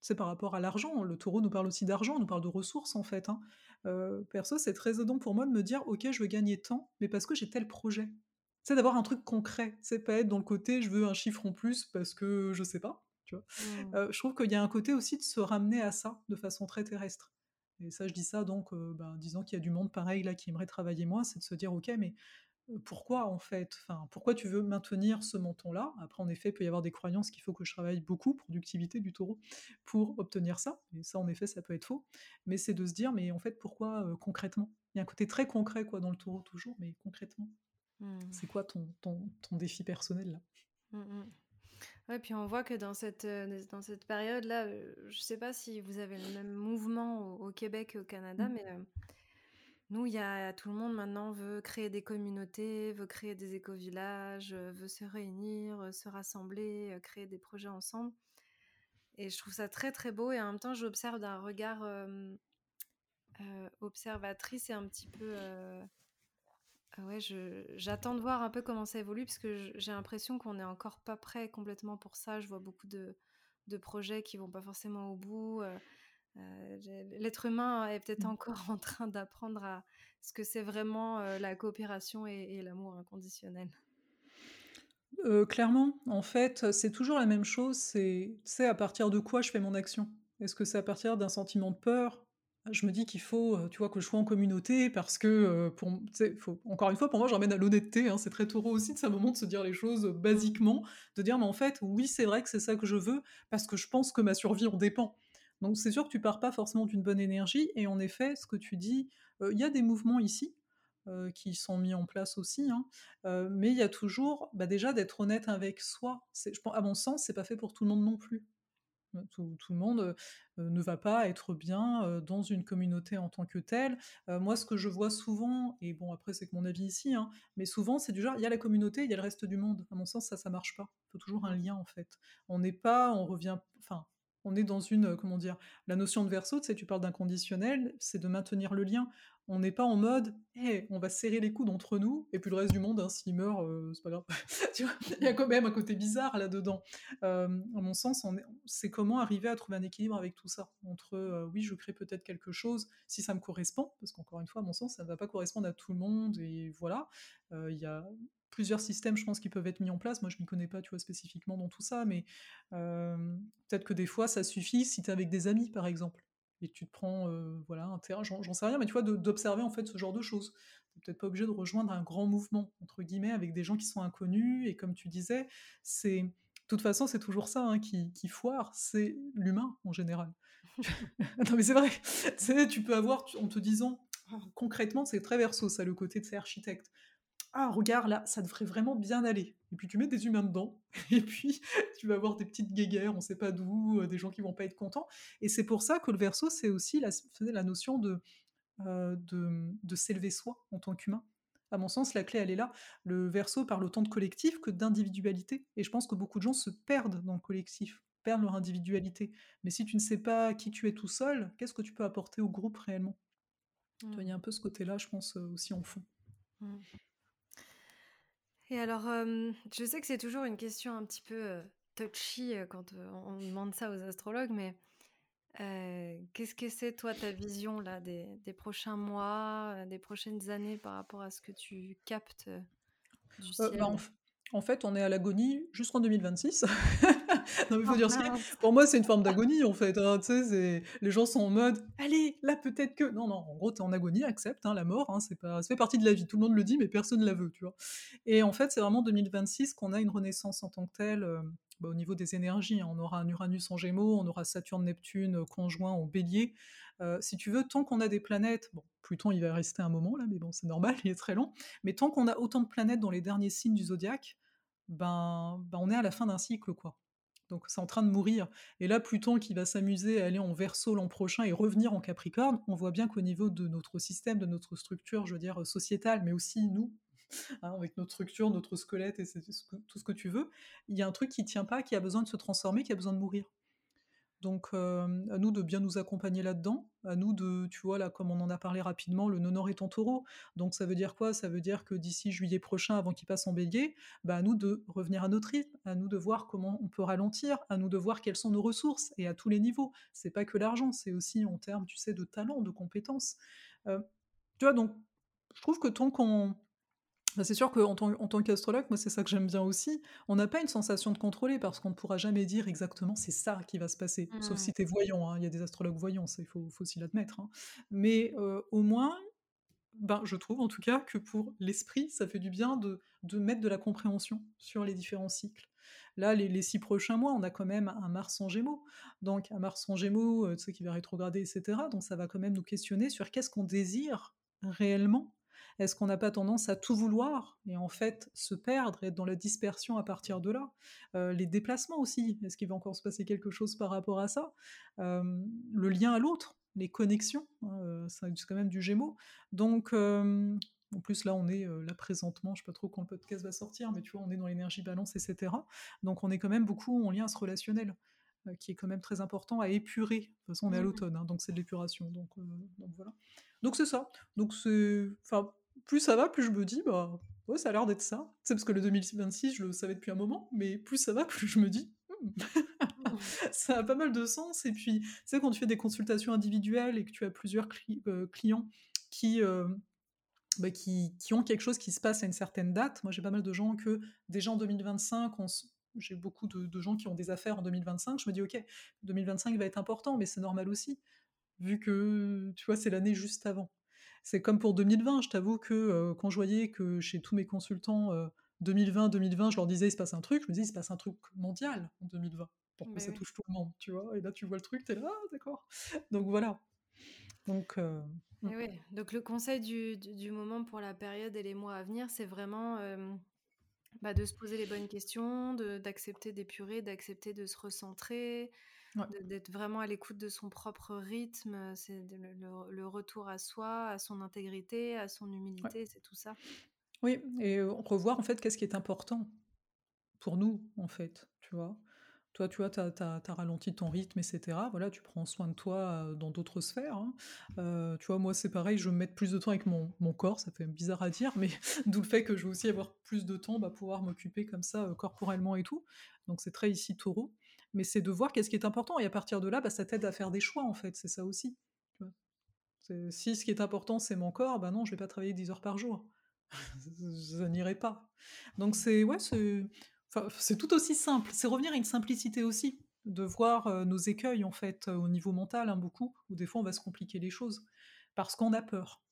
C'est par rapport à l'argent. Le taureau nous parle aussi d'argent, nous parle de ressources, en fait, hein. Heu, perso, c'est très aidant pour moi de me dire: «OK, je veux gagner tant, mais parce que j'ai tel projet». C'est d'avoir un truc concret. C'est pas être dans le côté: «Je veux un chiffre en plus parce que je sais pas», tu vois? Mmh. Heu, je trouve qu'il y a un côté aussi de se ramener à ça de façon très terrestre et ça, je dis ça donc heu, ben, disant qu'il y a du monde pareil là qui aimerait travailler moins, c'est de se dire: «OK, mais pourquoi en fait? Enfin, pourquoi tu veux maintenir ce menton-là? Après en effet, il peut y avoir des croyances qu'il faut que je travaille beaucoup, productivité du Taureau, pour obtenir ça et ça en effet, ça peut être faux. Mais c'est de se dire: «Mais en fait pourquoi, heu, concrètement?» il y a un côté très concret quoi dans le Taureau toujours, mais concrètement, Mmh. c'est quoi ton ton ton défi personnel là? Mmh mh. Ouais, puis on voit que dans cette, heu, dans cette période-là, heu, je sais pas si vous avez le même mouvement au au Québec et au Canada, Mmh. mais, nous, il y a tout le monde maintenant veut créer des communautés, veut créer des écovillages, heu, veut se réunir, heu, se rassembler, heu, créer des projets ensemble et je trouve ça très, très beau et en même temps, j'observe d'un regard, observatrice et un petit peu, ah ouais, j'attends de voir un peu comment ça évolue parce que j'ai l'impression qu'on est encore pas prêt complètement pour ça. Je vois beaucoup de de projets qui vont pas forcément au bout, j'ai l'être humain est peut-être Mmh. encore [LAUGHS] en train d'apprendre à ce que c'est vraiment, heu, la coopération et et l'amour inconditionnel. Heu, clairement, en fait, c'est toujours la même chose, c'est, à partir de quoi je fais mon action? Est-ce que c'est à partir d'un sentiment de peur? Je me dis qu'il faut, tu vois, que je sois en communauté parce que, pour faut encore une fois, pour moi, je ramène à l'honnêteté, hein, c'est très taureau aussi de un moment de se dire les choses, basiquement, de dire: «Mais en fait, oui, c'est vrai que c'est ça que je veux parce que je pense que ma survie en dépend». Donc c'est sûr que tu pars pas forcément d'une bonne énergie et en effet, ce que tu dis, il y a des mouvements ici, qui sont mis en place aussi, hein, mais il y a toujours, bah, déjà d'être honnête avec soi. Je pen à mon sens, c'est pas fait pour tout le monde non plus. Tout le monde, ne va pas être bien, dans une communauté en tant que telle. Moi, ce que je vois souvent et bon après c'est que mon avis ici, hein, mais souvent c'est du genre, il y a la communauté, il y a le reste du monde. À mon sens, ça, ça marche pas. Il faut toujours un lien en fait. On n'est pas on revient enfin, on est dans une, heu, comment dire? La notion de verso, tu sais, tu parles d'inconditionnel, c'est de maintenir le lien. On n'est pas en mode: «Eh, on va serrer les coudes entre nous et puis le reste du monde, hein, s'il meurt, heu, c'est pas grave». [LAUGHS] Il y a quand même un côté bizarre là-dedans. Hem, à mon sens, c'est comment arriver à trouver un équilibre avec tout ça? Entre, oui, je crée peut-être quelque chose si ça me correspond, parce qu'encore une fois, à mon sens, ça ne va pas correspondre à tout le monde et voilà. Il y a plusieurs systèmes, je pense, qui peuvent être mis en place. Moi, je m'y connais pas, tu vois, spécifiquement dans tout ça, mais hem, peut-être que des fois, ça suffit si tu es avec des amis, par exemple et tu te prends, heu, voilà, un terrain, j'en sais rien, mais tu vois, d'observer, en fait, ce genre de choses. Tu peut-être pas obligé de rejoindre un «grand mouvement» entre guillemets avec des gens qui sont inconnus et comme tu disais, c'est de toute façon, c'est toujours ça, hein, qui qui foire, c'est l'humain en général. [LAUGHS] Non mais c'est vrai, [LAUGHS] tu peux avoir en te disant concrètement, c'est très verso ça, le côté de ces architecte. «Ah regarde là, ça devrait vraiment bien aller» et puis tu mets des humains dedans [LAUGHS] et puis tu vas avoir des petites guéguerres, on sait pas d'où, heu, des gens qui vont pas être contents et c'est pour ça que le verso, c'est aussi la notion de heu, de, mmh, de s'élever soi en tant qu'humain. À mon sens, la clé, elle est là. Le Verseau parle autant de collectif que d'individualité et je pense que beaucoup de gens se perdent dans le collectif, perdent leur individualité. Mais si tu ne sais pas qui tu es tout seul, qu'est-ce que tu peux apporter au groupe réellement? Il y Mmh. a un peu ce côté-là, je pense, heu, aussi en fond. Mmh. Et alors, hem, je sais que c'est toujours une question un petit peu, heu, touchy, heu, quand, on demande ça aux astrologues, mais, qu'est-ce que c'est toi ta vision là des des prochains mois, des prochaines années par rapport à ce que tu captes, du bah, en ciel? en fait, on est à l'agonie jusqu'en 2026. [LAUGHS] Non, mais il faut Oh dire ce! Pour moi, c'est une forme d'agonie, en fait, hein, les gens sont en mode: «Allez, là, peut-être que» non, non, en gros, tu es en agonie, accepte, hein, la mort, hein, c'est pas ça fait partie de la vie. Tout le monde le dit, mais personne la veut, tu vois? Et en fait, c'est vraiment 2026 qu'on a une renaissance en tant que telle, hem, bah, au niveau des énergies. On aura un Uranus en Gémeaux, on aura Saturne-Neptune, heu, conjoint en Bélier. Heu, si tu veux, tant qu'on a des planètes bon, Pluton, il va rester un moment là, mais bon, c'est normal, [LAUGHS] il est très lent. Mais tant qu'on a autant de planètes dans les derniers signes du zodiaque, ben ben, on est à la fin d'un cycle, quoi. Donc c'est en train de mourir. Et là, Pluton qui va s'amuser à aller en Verseau l'an prochain et revenir en Capricorne, on voit bien qu'au niveau de notre système, de notre structure, je veux dire, sociétale, mais aussi nous, [LAUGHS] hein, avec notre structure, notre squelette et tout ce que tu veux, il y a un truc qui tient pas, qui a besoin de se transformer, qui a besoin de mourir. Donc, hem, à nous de bien nous accompagner là-dedans, à nous de tu vois, là, comme on en a parlé rapidement, le nonor est en taureau. Donc ça veut dire quoi? Ça veut dire que d'ici juillet prochain, avant qu'il passe en bélier, bah, à nous de revenir à notre rythme, à nous de voir comment on peut ralentir, à nous de voir quelles sont nos ressources et à tous les niveaux. C'est pas que l'argent, c'est aussi en termes, tu sais, de talent, de compétences. Heu, tu vois, donc je trouve que tant qu'on bah, c'est sûr qu'en tant en tant qu'astrologue, moi, c'est ça que j'aime bien aussi. On n'a pas une sensation de contrôler parce qu'on ne pourra jamais dire exactement: «C'est ça qui va se passer». Sauf Mmh. si tu es voyant, hein, il y a des astrologues voyants, ça il faut faut aussi l'admettre, hein. Mais, heu, au moins, ben, je trouve en tout cas que pour l'esprit, ça fait du bien de de mettre de la compréhension sur les différents cycles. Là, les les 6 prochains mois, on a quand même un Mars en Gémeaux. Donc un Mars en Gémeaux, heu, tu sais, qui va rétrograder et cetera, donc ça va quand même nous questionner sur qu'est-ce qu'on désire réellement Est-ce qu'on n'a pas tendance à tout vouloir et en fait se perdre, être dans la dispersion à partir de là? Euh, Les déplacements aussi, est-ce qu'il va encore se passer quelque chose par rapport à ça? Euh, Le lien à l'autre, les connexions, hein, c'est quand même du Gémeaux. Donc, en plus, là, on est là présentement, je ne sais pas trop quand le podcast va sortir, mais tu vois, on est dans l'énergie balance, etc. Donc, on est quand même beaucoup en lien à ce relationnel, qui est quand même très important à épurer. De toute façon, on est à mmh. l'automne, hein, donc c'est de l'épuration. Donc, donc, voilà. Donc, c'est ça. Donc, c'est. Enfin, plus ça va, plus je me dis, bah, ouais, ça a l'air d'être ça. C'est parce que le 2026, je le savais depuis un moment, mais plus ça va, [LAUGHS] plus je me dis, mmh, [LAUGHS] ça a pas mal de sens. Et puis, tu sais, quand tu fais des consultations individuelles et que tu as plusieurs clients qui, bah, qui, qui, ont quelque chose qui se passe à une certaine date. Moi, j'ai pas mal de gens que déjà en 2025, j'ai beaucoup de, gens qui ont des affaires en 2025. Je me dis, ok, 2025 va être important, mais c'est normal aussi, vu que, tu vois, c'est l'année juste avant. C'est comme pour 2020, je t'avoue que euh, quand je voyais que chez tous mes consultants, 2020, euh, 2020, je leur disais, il se passe un truc, je me disais, il se passe un truc mondial en 2020, pour que ça touche tout le monde, tu vois? Et là, tu vois le truc, t'es là, ah, d'accord. Donc voilà. Donc, euh, mmh. donc le conseil du, moment pour la période et les mois à venir, c'est vraiment bah, de se poser les bonnes questions, d'accepter d'épurer, d'accepter de se recentrer, d'être vraiment à l'écoute de son propre rythme. C'est le, retour à soi, à son intégrité, à son humilité, c'est tout ça. Oui, et revoir en fait qu'est-ce qui est important pour nous, en fait, tu vois? Toi, tu vois, tu as, ralenti ton rythme, etc. Voilà, tu prends soin de toi dans d'autres sphères. Hein. tu vois, moi, c'est pareil, je veux mettre plus de temps avec mon, corps, ça fait bizarre à dire, mais [LAUGHS] d'où le fait que je veux aussi avoir plus de temps, bah, pouvoir m'occuper comme ça, corporellement et tout. Donc, c'est très ici taureau. Mais c'est de voir qu'est-ce qui est important. Et à partir de là, bah, ça t'aide à faire des choix, en fait. C'est ça aussi. Si ce qui est important, c'est mon corps, bah non, je vais pas travailler 10 heures par jour. [LAUGHS] ça n'irait pas. Donc, c'est. Ouais, c'est tout aussi simple. C'est revenir à une simplicité aussi, de voir nos écueils en fait au niveau mental, hein, beaucoup, où des fois on va se compliquer les choses parce qu'on a peur.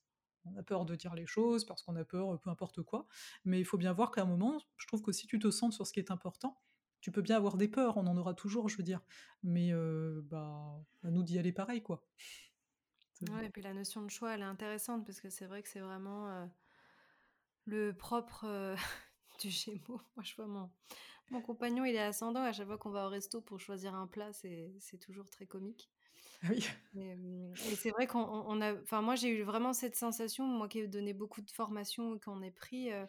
On a peur de dire les choses, parce qu'on a peur, peu importe quoi. Mais il faut bien voir qu'à un moment, je trouve que si tu te centres sur ce qui est important, tu peux bien avoir des peurs, on en aura toujours, je veux dire. Mais euh, bah, à nous d'y aller pareil, quoi. [LAUGHS] Ouais, et puis la notion de choix, elle est intéressante parce que c'est vrai que c'est vraiment euh, le propre [LAUGHS] du Gémeaux. Moi, je vois mon, mon compagnon, il est ascendant. À chaque fois qu'on va au resto pour choisir un plat, c'est toujours très comique. Ah oui. Euh, et, c'est vrai qu'on a. Enfin, moi, j'ai eu vraiment cette sensation, moi qui ai donné beaucoup de formations, qu'on ait pris, euh,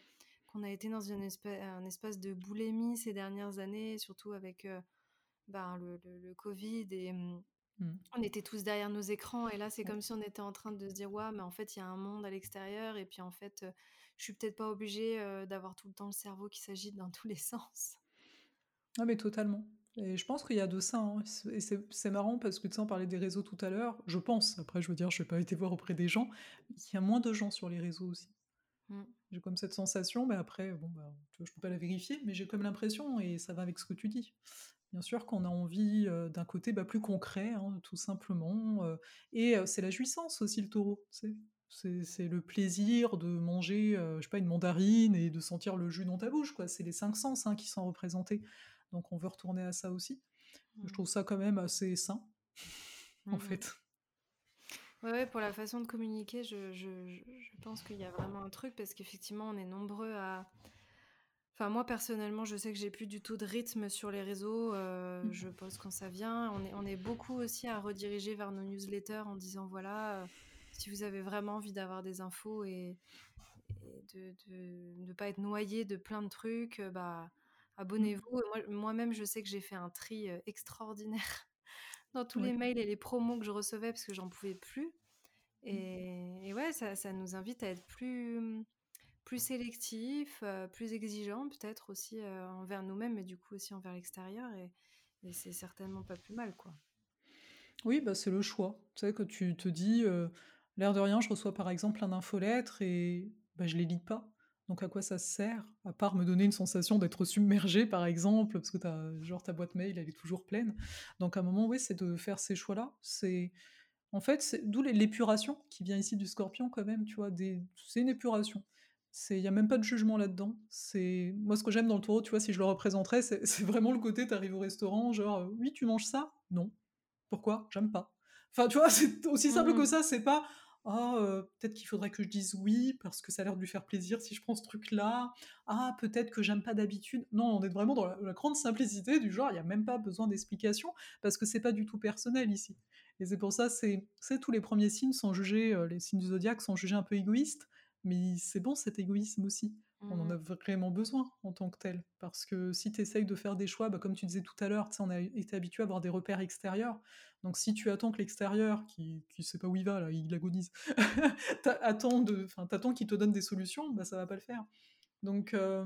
qu'on a été dans espèce, un espace de boulémie ces dernières années, surtout avec euh, ben, le, le, Covid et. Hum, mmh. On était tous derrière nos écrans et là c'est comme si on était en train de se dire ouais mais en fait il y a un monde à l'extérieur et puis en fait je suis peut-être pas obligée d'avoir tout le temps le cerveau qui s'agite dans tous les [LAUGHS] sens. Ah mais totalement. Et je pense qu'il y a de ça. Hein. Et c'est marrant parce que tu sais, on parlait des réseaux tout à l'heure. Je pense, après je veux dire, je n'ai pas été voir auprès des gens. Il y a moins de gens sur les réseaux aussi. Mmh. J'ai comme cette sensation, mais après, bon, bah, je ne peux pas la vérifier, mais j'ai comme l'impression, et ça va avec ce que tu dis. Bien sûr qu'on a envie d'un côté bah, plus concret, hein, tout simplement. et c'est la jouissance aussi, le taureau. C'est le plaisir de manger, je sais pas, une mandarine et de sentir le jus dans ta bouche, quoi. C'est les cinq sens hein, qui sont représentés. Donc on veut retourner à ça aussi. Je mmh. trouve ça quand même assez sain, [LAUGHS] en mmh fait. Ouais, pour la façon de communiquer, je, je, je pense qu'il y a vraiment un truc parce qu'effectivement, on est nombreux à. Enfin, moi personnellement, je sais que j'ai plus du tout de rythme sur les réseaux. Euh, mmh. Je pose quand ça vient. On est, on est beaucoup aussi à rediriger vers nos newsletters en disant voilà. Euh, si vous avez vraiment envie d'avoir des infos et, de ne pas être noyé de plein de trucs, euh, bah, abonnez-vous. Moi-même, je sais que j'ai fait un tri extraordinaire dans tous les mails et les promos que je recevais parce que j'en pouvais plus. Mmh. Et, ouais, ça, ça, nous invite à être plus, plus sélectif, euh, plus exigeant peut-être aussi envers nous-mêmes, mais du coup aussi envers l'extérieur. Et, et c'est certainement pas plus mal, quoi. Oui, bah c'est le choix. Tu sais, que tu te dis, L'air de rien, je reçois par exemple un infolettre et bah, je les lis pas. Donc à quoi ça sert? À part me donner une sensation d'être submergé par exemple, parce que as, genre ta boîte mail elle est toujours pleine. Donc à un moment, oui, c'est de faire ces choix-là. C'est en fait, c'est d'où l'épuration qui vient ici du scorpion quand même, tu vois, des... c'est une épuration. Il n'y a même pas de jugement là-dedans. C'est Moi, ce que j'aime dans le taureau, tu vois, si je le représenterais, c'est [LAUGHS] vraiment le côté, tu arrives au restaurant, genre, oui, tu manges ça? Non. Pourquoi? J'aime pas. Enfin, tu vois, c'est aussi simple que mmh. ça, c'est pas «Ah, peut-être qu'il faudrait que je dise oui parce que ça a l'air de lui faire plaisir si je prends ce truc-là. Ah, peut-être que j'aime pas d'habitude». Non, on est vraiment dans la grande simplicité du genre, il y a même pas besoin d'explication parce que c'est pas du tout personnel ici et c'est pour ça, c'est tous les premiers signes sont jugés, les signes du zodiaque sont jugés un peu égoïstes, mais c'est bon cet égoïsme aussi. On en Mmh a vraiment besoin en tant que tel. Parce que si tu essayes de faire des choix, bah, comme tu disais tout à l'heure, on a été habitué à avoir des repères extérieurs. Donc si tu attends que l'extérieur, qui qui sait pas où il va là, il agonise, [LAUGHS] tu attends de enfin, tu qu'il te donne des solutions, bah, ça va pas le faire. Donc heu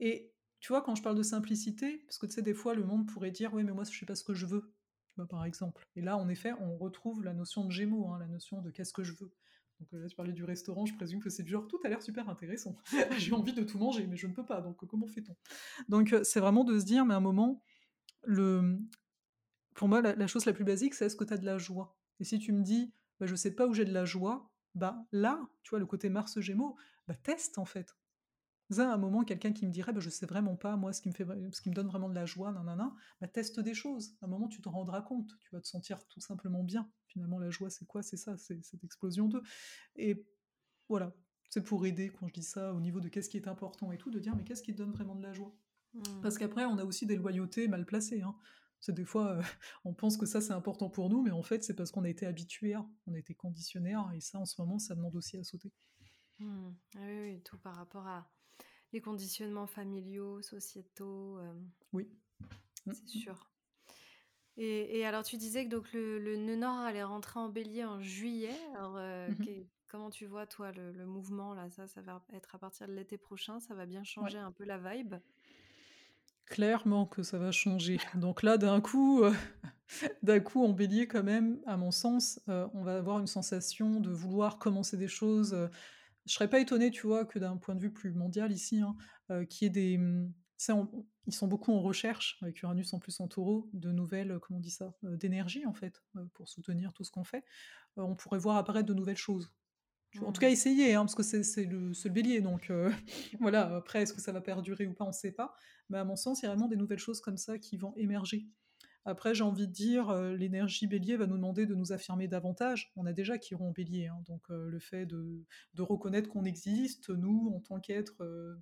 et tu vois, quand je parle de simplicité, parce que tu sais, des fois, le monde pourrait dire: «Oui, mais moi, je sais pas ce que je veux», vois, par exemple. Et là, en effet, on retrouve la notion de Gémeaux, hein, la notion de «qu'est-ce que je veux?» Donc heu, là, tu parlais du restaurant, je présume que c'est du genre: «Tout a l'air super intéressant. [LAUGHS] J'ai envie de tout manger, mais je ne peux pas, donc comment fait-on?» donc heu, c'est vraiment de se dire, mais à un moment, le pour moi, la chose la plus basique, c'est est-ce que tu as de la joie? Et si tu me dis: «Bah, je sais pas où j'ai de la joie», bah, là, tu vois, le côté Mars Gémeaux, bah, teste, en fait. À un moment, quelqu'un qui me dirait: «Bah, je sais vraiment pas, moi, ce qui me fait ce qui me donne vraiment de la joie, nin bah, teste des choses. À un moment, tu te rendras compte, tu vas te sentir tout simplement bien. Finalement, la joie, c'est quoi? C'est ça, c'est cette explosion d'eux et voilà. C'est pour aider quand je dis ça au niveau de qu'est-ce qui est important et tout, de dire: «Mais qu'est-ce qui te donne vraiment de la joie?» Mmh. parce qu'après, on a aussi des loyautés mal placées, hein. C'est des fois, heu, [LAUGHS] on pense que ça, c'est important pour nous, mais en fait, c'est parce qu'on a été habitués à, on a été conditionnés à et ça, en ce moment, ça demande aussi à sauter. Mmh. Ah oui, oui, tout par rapport à les conditionnements familiaux, sociétaux, hem, Oui. C'est mh. sûr. Et et alors tu disais que donc le le nœud nord allait rentrer en bélier en juillet. Alors, Mmh qué comment tu vois toi le le mouvement là? Ça, ça va être à partir de l'été prochain, ça va bien Ouais. changer un peu la vibe? Clairement que ça va changer. Donc là, d'un coup, heu, [LAUGHS] d'un coup, en Bélier quand même, à mon sens, on va avoir une sensation de vouloir commencer des choses, je serais pas étonnée, tu vois, que d'un point de vue plus mondial ici, hein, heu, qu'il y ait des, mmh, on ils sont beaucoup en recherche, avec Uranus en plus en Taureau, de nouvelles, comment on dit ça? D'énergie en fait, pour soutenir tout ce qu'on fait. On pourrait voir apparaître de nouvelles choses. Tu vois? En tout cas Mmh. essayer, hein, parce que c'est le le Bélier donc [LAUGHS] voilà, après est-ce que ça va perdurer ou pas, on ne sait pas. Mais à mon sens, il y a vraiment des nouvelles choses comme ça qui vont émerger. Après, j'ai envie de dire, heu, l'énergie Bélier va nous demander de nous affirmer davantage. On a déjà Chiron en Bélier, hein, donc heu, le fait de de reconnaître qu'on existe, nous, en tant qu'être heu,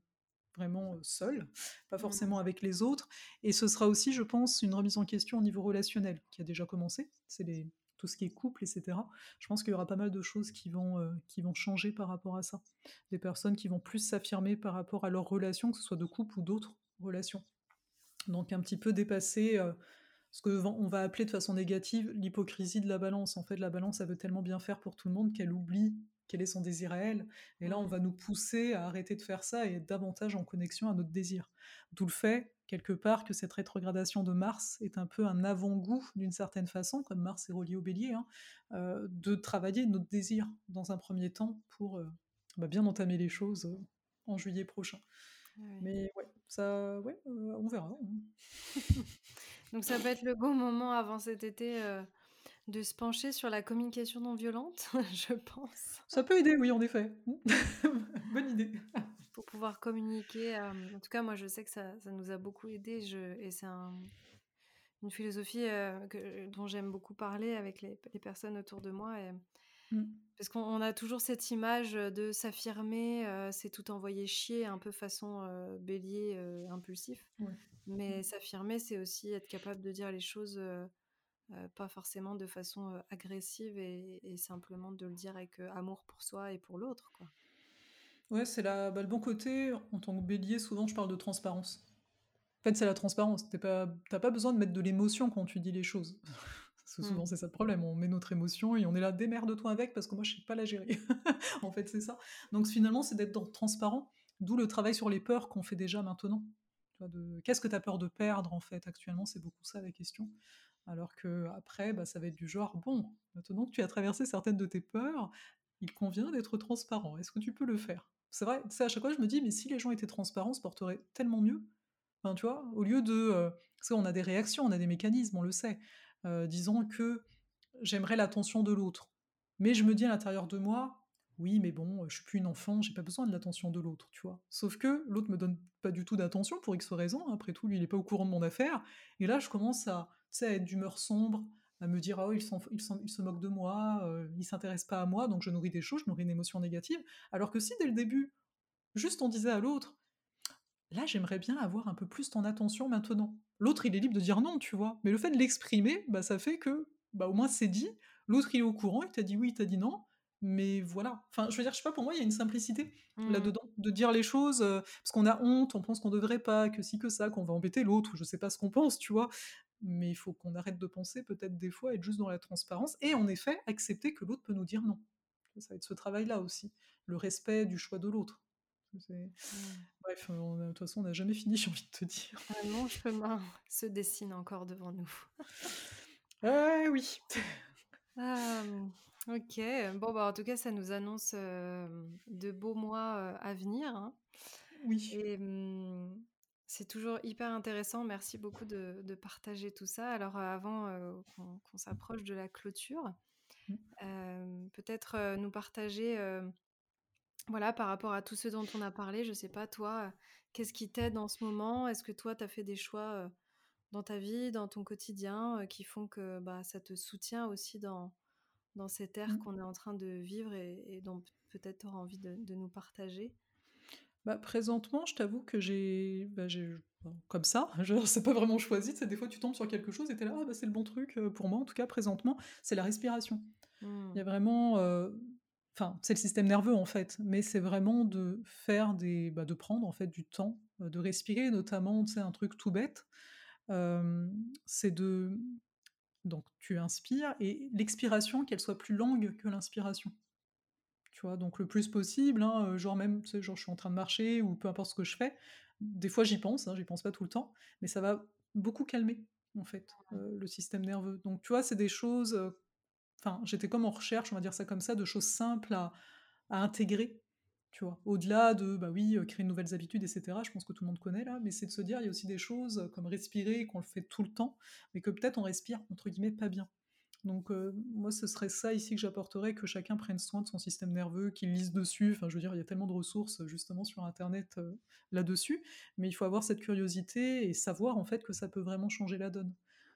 vraiment, heu, seuls, pas Mmh. forcément avec les autres et ce sera aussi, je pense, une remise en question au niveau relationnel qui a déjà commencé. C'est les tout ce qui est couple et cetera. Je pense qu'il y aura pas mal de choses qui vont, qui vont changer par rapport à ça. Des personnes qui vont plus s'affirmer par rapport à leurs relations, que ce soit de couple ou d'autres relations. Donc un petit peu dépasser, ce que on va appeler de façon négative l'hypocrisie de la balance. En fait, la balance, elle veut tellement bien faire pour tout le monde qu'elle oublie quel est son désir à elle. Et là, on va nous pousser à arrêter de faire ça et être davantage en connexion à notre désir. D'où le fait, quelque part, que cette rétrogradation de Mars est un peu un avant-goût, d'une certaine façon, comme Mars est relié au Bélier, hein, heu, de travailler notre désir dans un premier temps pour, heu, bah, bien entamer les choses, heu, en juillet prochain. Mais ouais, ça ouais, on verra, hein. [LAUGHS] Donc ça peut être le bon moment avant cet été, heu, de se pencher sur la communication non violente, [LAUGHS] je pense, Ça peut aider, oui, en effet. [LAUGHS] Bonne idée. pour pouvoir communiquer, hem, en tout cas moi je sais que ça ça nous a beaucoup aidé. je et c'est un une philosophie, que dont j'aime beaucoup parler avec les les personnes autour de moi et Mmh. parce qu'on on a toujours cette image, de s'affirmer, c'est tout envoyer chier un peu façon, bélier, impulsif. Ouais. Mmh. Mais s'affirmer, c'est aussi être capable de dire les choses, pas forcément de façon, agressive et et simplement de le dire avec, amour pour soi et pour l'autre, quoi. Ouais, c'est la bah, le bon côté, en tant que bélier, souvent, je parle de transparence. En fait, c'est la transparence. Tu pas tu pas besoin de mettre de l'émotion quand tu dis les choses. Parce que Mmh. souvent, c'est ça le problème, on met notre émotion et on est là: «Démerde-toi avec parce que moi, je sais pas la gérer». [LAUGHS] En fait, c'est ça. Donc finalement, c'est d'être transparent, d'où le travail sur les peurs qu'on fait déjà maintenant. De qu'est-ce que tu as peur de perdre, en fait, actuellement? C'est beaucoup ça la question. Alors qu'après, bah, ça va être du genre: «Bon, maintenant que tu as traversé certaines de tes peurs, il convient d'être transparent. Est-ce que tu peux le faire?» c'est vrai, c'est à chaque fois je me dis: «Mais si les gens étaient transparents, se porterait tellement mieux». Enfin, tu vois? Au lieu de, heu parce qu'on a des réactions, on a des mécanismes, on le sait. Heu, disons que j'aimerais l'attention de l'autre. Mais je me dis à l'intérieur de moi: «Oui, mais bon, je suis plus une enfant, j'ai pas besoin de l'attention de l'autre», tu vois? Sauf que l'autre me donne pas du tout d'attention pour X raisons, après tout, lui, il est pas au courant de mon affaire et là, je commence à, à être d'humeur sombre, à me dire oh il, se moque de moi, euh, il s'intéresse pas à moi, donc je nourris des choses, je nourris une émotion négative. Alors que si dès le début, juste on disait à l'autre, là j'aimerais bien avoir un peu plus ton attention maintenant. L'autre il est libre de dire non, tu vois. Mais le fait de l'exprimer, bah, ça fait que bah, au moins c'est dit. L'autre il est au courant, il t'a dit oui, il t'a dit non. Mais voilà. Enfin, je veux dire, je sais pas, pour moi, il y a une simplicité mmh. là-dedans, de dire les choses, euh, parce qu'on a honte, on pense qu'on devrait pas, que si, que ça, qu'on va embêter l'autre, ou je sais pas ce qu'on pense, tu vois. Mais il faut qu'on arrête de penser, peut-être des fois, être juste dans la transparence, et en effet, accepter que l'autre peut nous dire non. Ça va être ce travail-là aussi, le respect du choix de l'autre. Bref, de toute façon, on n'a jamais fini, [LAUGHS] j'ai envie de te dire. Un long chemin se dessine encore devant nous. ah oui. Ah, Ok, bon bah en tout cas ça nous annonce de beaux mois à venir. Hein. Oui. Et mmh, c'est toujours hyper intéressant. Merci beaucoup de, partager tout ça. Alors avant qu'on s'approche de la clôture, mmh. peut-être nous partager, voilà, par rapport à tout ce dont on a parlé. Je sais pas toi, qu'est-ce qui t'aide en ce moment? Est-ce que toi tu as fait des choix dans ta vie, dans ton quotidien, qui font que bah, ça te soutient aussi dans dans cette ère mmh. qu'on est en train de vivre et, dont peut-être tu auras envie de, nous partager? Bah, Présentement, je t'avoue que j'ai, bah, comme ça, [LAUGHS] je sais pas vraiment choisi, c'est des fois tu tombes sur quelque chose et tu es là, ah, bah, c'est le bon truc euh, pour moi, en tout cas présentement, c'est la respiration. Il y a mmh. vraiment... Euh, enfin, c'est le système nerveux en fait, mais c'est vraiment de faire des, bah, de prendre en fait du temps, euh, de respirer, notamment, sais, un truc tout bête, c'est de donc tu inspires et l'expiration, qu'elle soit plus longue que l'inspiration. Tu vois, donc le plus possible, hein, euh, genre même, tu sais, genre je suis en train de marcher ou peu importe ce que je fais, des fois j'y pense, hein, j'y pense pas tout le temps, mais ça va beaucoup calmer en fait euh, le système nerveux. Donc tu vois, c'est des choses, enfin j'étais comme en recherche, on va dire ça comme ça, de choses simples à intégrer tu vois, au-delà de, bah oui, euh, créer de nouvelles habitudes, etc. Je pense que tout le monde connaît là, mais c'est de se dire, il y a aussi des choses euh, comme respirer, qu'on le fait tout le temps, mais que peut-être on respire, entre guillemets, pas bien. Donc euh, moi, ce serait ça ici que j'apporterais, que chacun prenne soin de son système nerveux, qu'il lise dessus. Enfin, je veux dire, il y a tellement de ressources justement sur Internet là-dessus, mais il faut avoir cette curiosité et savoir en fait que ça peut vraiment changer la donne.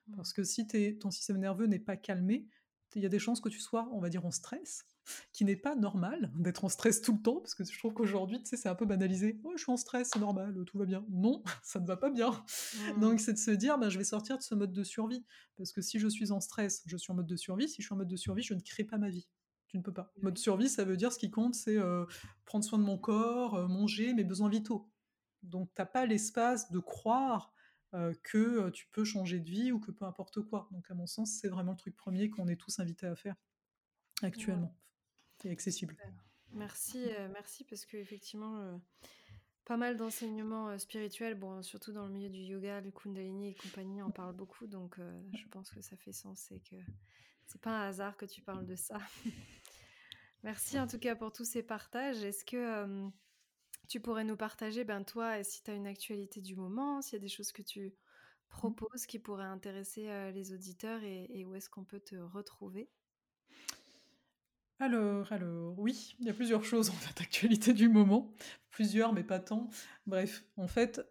Mmh. Parce que si ton système nerveux n'est pas calmé, il y a des chances que tu sois, on va dire, en stress, qui n'est pas normal [LAUGHS] d'être en stress tout le temps, parce que je trouve qu'aujourd'hui, tu sais, c'est un peu banalisé. Oh, je suis en stress, c'est normal, tout va bien. Non, [LAUGHS] ça ne va pas bien. Mmh. Donc, c'est de se dire, ben, je vais sortir de ce mode de survie. Parce que si je suis en stress, je suis en mode de survie. Si je suis en mode de survie, je ne crée pas ma vie. Tu ne peux pas. Mode survie, ça veut dire ce qui compte, c'est euh, prendre soin de mon corps, euh, manger, mes besoins vitaux. Donc, tu n'as pas l'espace de croire que tu peux changer de vie ou que peu importe quoi. Donc, à mon sens, c'est vraiment le truc premier qu'on est tous invités à faire actuellement accessible. Merci, euh, merci parce que effectivement, euh, pas mal d'enseignements euh, spirituels, bon, surtout dans le milieu du yoga, le Kundalini et compagnie en parlent beaucoup, donc je pense que ça fait sens et que c'est pas un hasard que tu parles de ça. [LAUGHS] merci en tout cas pour tous ces partages. Est-ce que tu pourrais nous partager, ben toi, si tu as une actualité du moment, s'il y a des choses que tu proposes qui pourraient intéresser les auditeurs et où est-ce qu'on peut te retrouver? Alors, alors, oui, il y a plusieurs choses en fait, [LAUGHS] actualité du moment. Plusieurs, mais pas tant. Bref, en fait,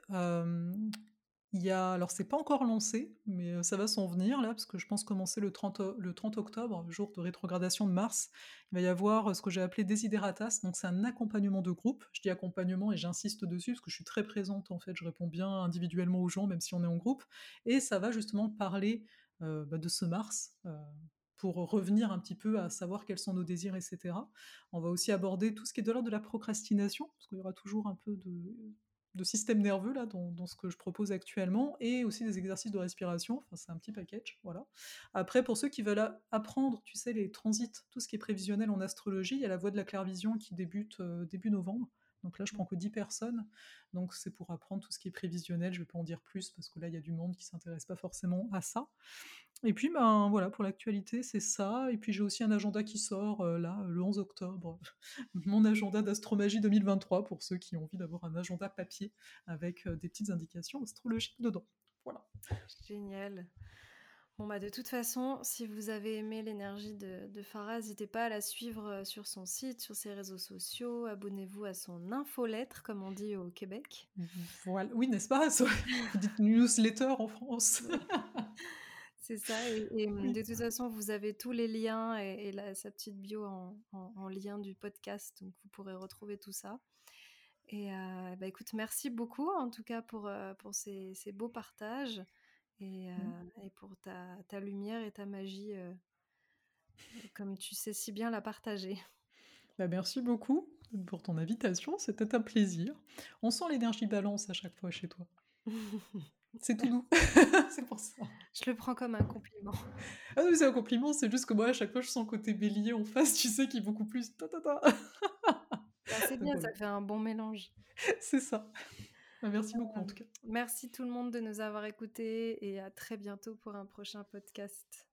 il y a. Alors, c'est pas encore lancé, mais ça va s'en venir là, parce que je pense commencer le 30, le 30 octobre, jour de rétrogradation de Mars. Il va y avoir ce que j'ai appelé Desideratas, donc c'est un accompagnement de groupe. Je dis accompagnement et j'insiste dessus, parce que je suis très présente en fait, je réponds bien individuellement aux gens, même si on est en groupe. Et ça va justement parler bah, de ce Mars pour revenir un petit peu à savoir quels sont nos désirs, etc. On va aussi aborder tout ce qui est de l'ordre de la procrastination, parce qu'il y aura toujours un peu de, système nerveux là dans, ce que je propose actuellement, et aussi des exercices de respiration. C'est un petit package, voilà. Après, pour ceux qui veulent apprendre, tu sais, les transits, tout ce qui est prévisionnel en astrologie, il y a la voie de la clairvision qui débute euh, début novembre. Donc là, je prends que 10 personnes. Donc c'est pour apprendre tout ce qui est prévisionnel. Je ne vais pas en dire plus parce que là, il y a du monde qui ne s'intéresse pas forcément à ça. Et puis, ben voilà, pour l'actualité, c'est ça. Et puis j'ai aussi un agenda qui sort euh, là, le 11 octobre. [LAUGHS] Mon agenda d'astromagie 2023 pour ceux qui ont envie d'avoir un agenda papier avec euh, des petites indications astrologiques dedans. Voilà. Génial. Bon, bah, de toute façon, si vous avez aimé l'énergie de, de Farah, n'hésitez pas à la suivre euh, sur son site, sur ses réseaux sociaux. Abonnez-vous à son infolettre, comme on dit au Québec. Voilà. Oui, n'est-ce pas? Dites newsletter en France. [LAUGHS] C'est ça et mmh, de toute façon, vous avez tous les liens et et la sa petite bio en en en lien du podcast, donc vous pourrez retrouver tout ça et heu, bah, écoute, merci beaucoup en tout cas pour, ces ces beaux partages et Mmh. et pour ta ta lumière et ta magie, comme tu sais si bien la partager. Bah, merci beaucoup pour ton invitation, c'était un plaisir. On sent l'énergie balance à chaque fois chez toi. C'est tout doux, [LAUGHS] c'est pour ça. Je le prends comme un compliment. Ah c'est un compliment, c'est juste que moi, à chaque fois, je sens côté bélier en face, tu sais, qui est beaucoup plus ta ta ta. Bah, c'est bien, ça fait un bon mélange. c'est ça. Bah, merci beaucoup en Hem, tout cas. merci tout le monde de nous avoir écoutés et à très bientôt pour un prochain podcast.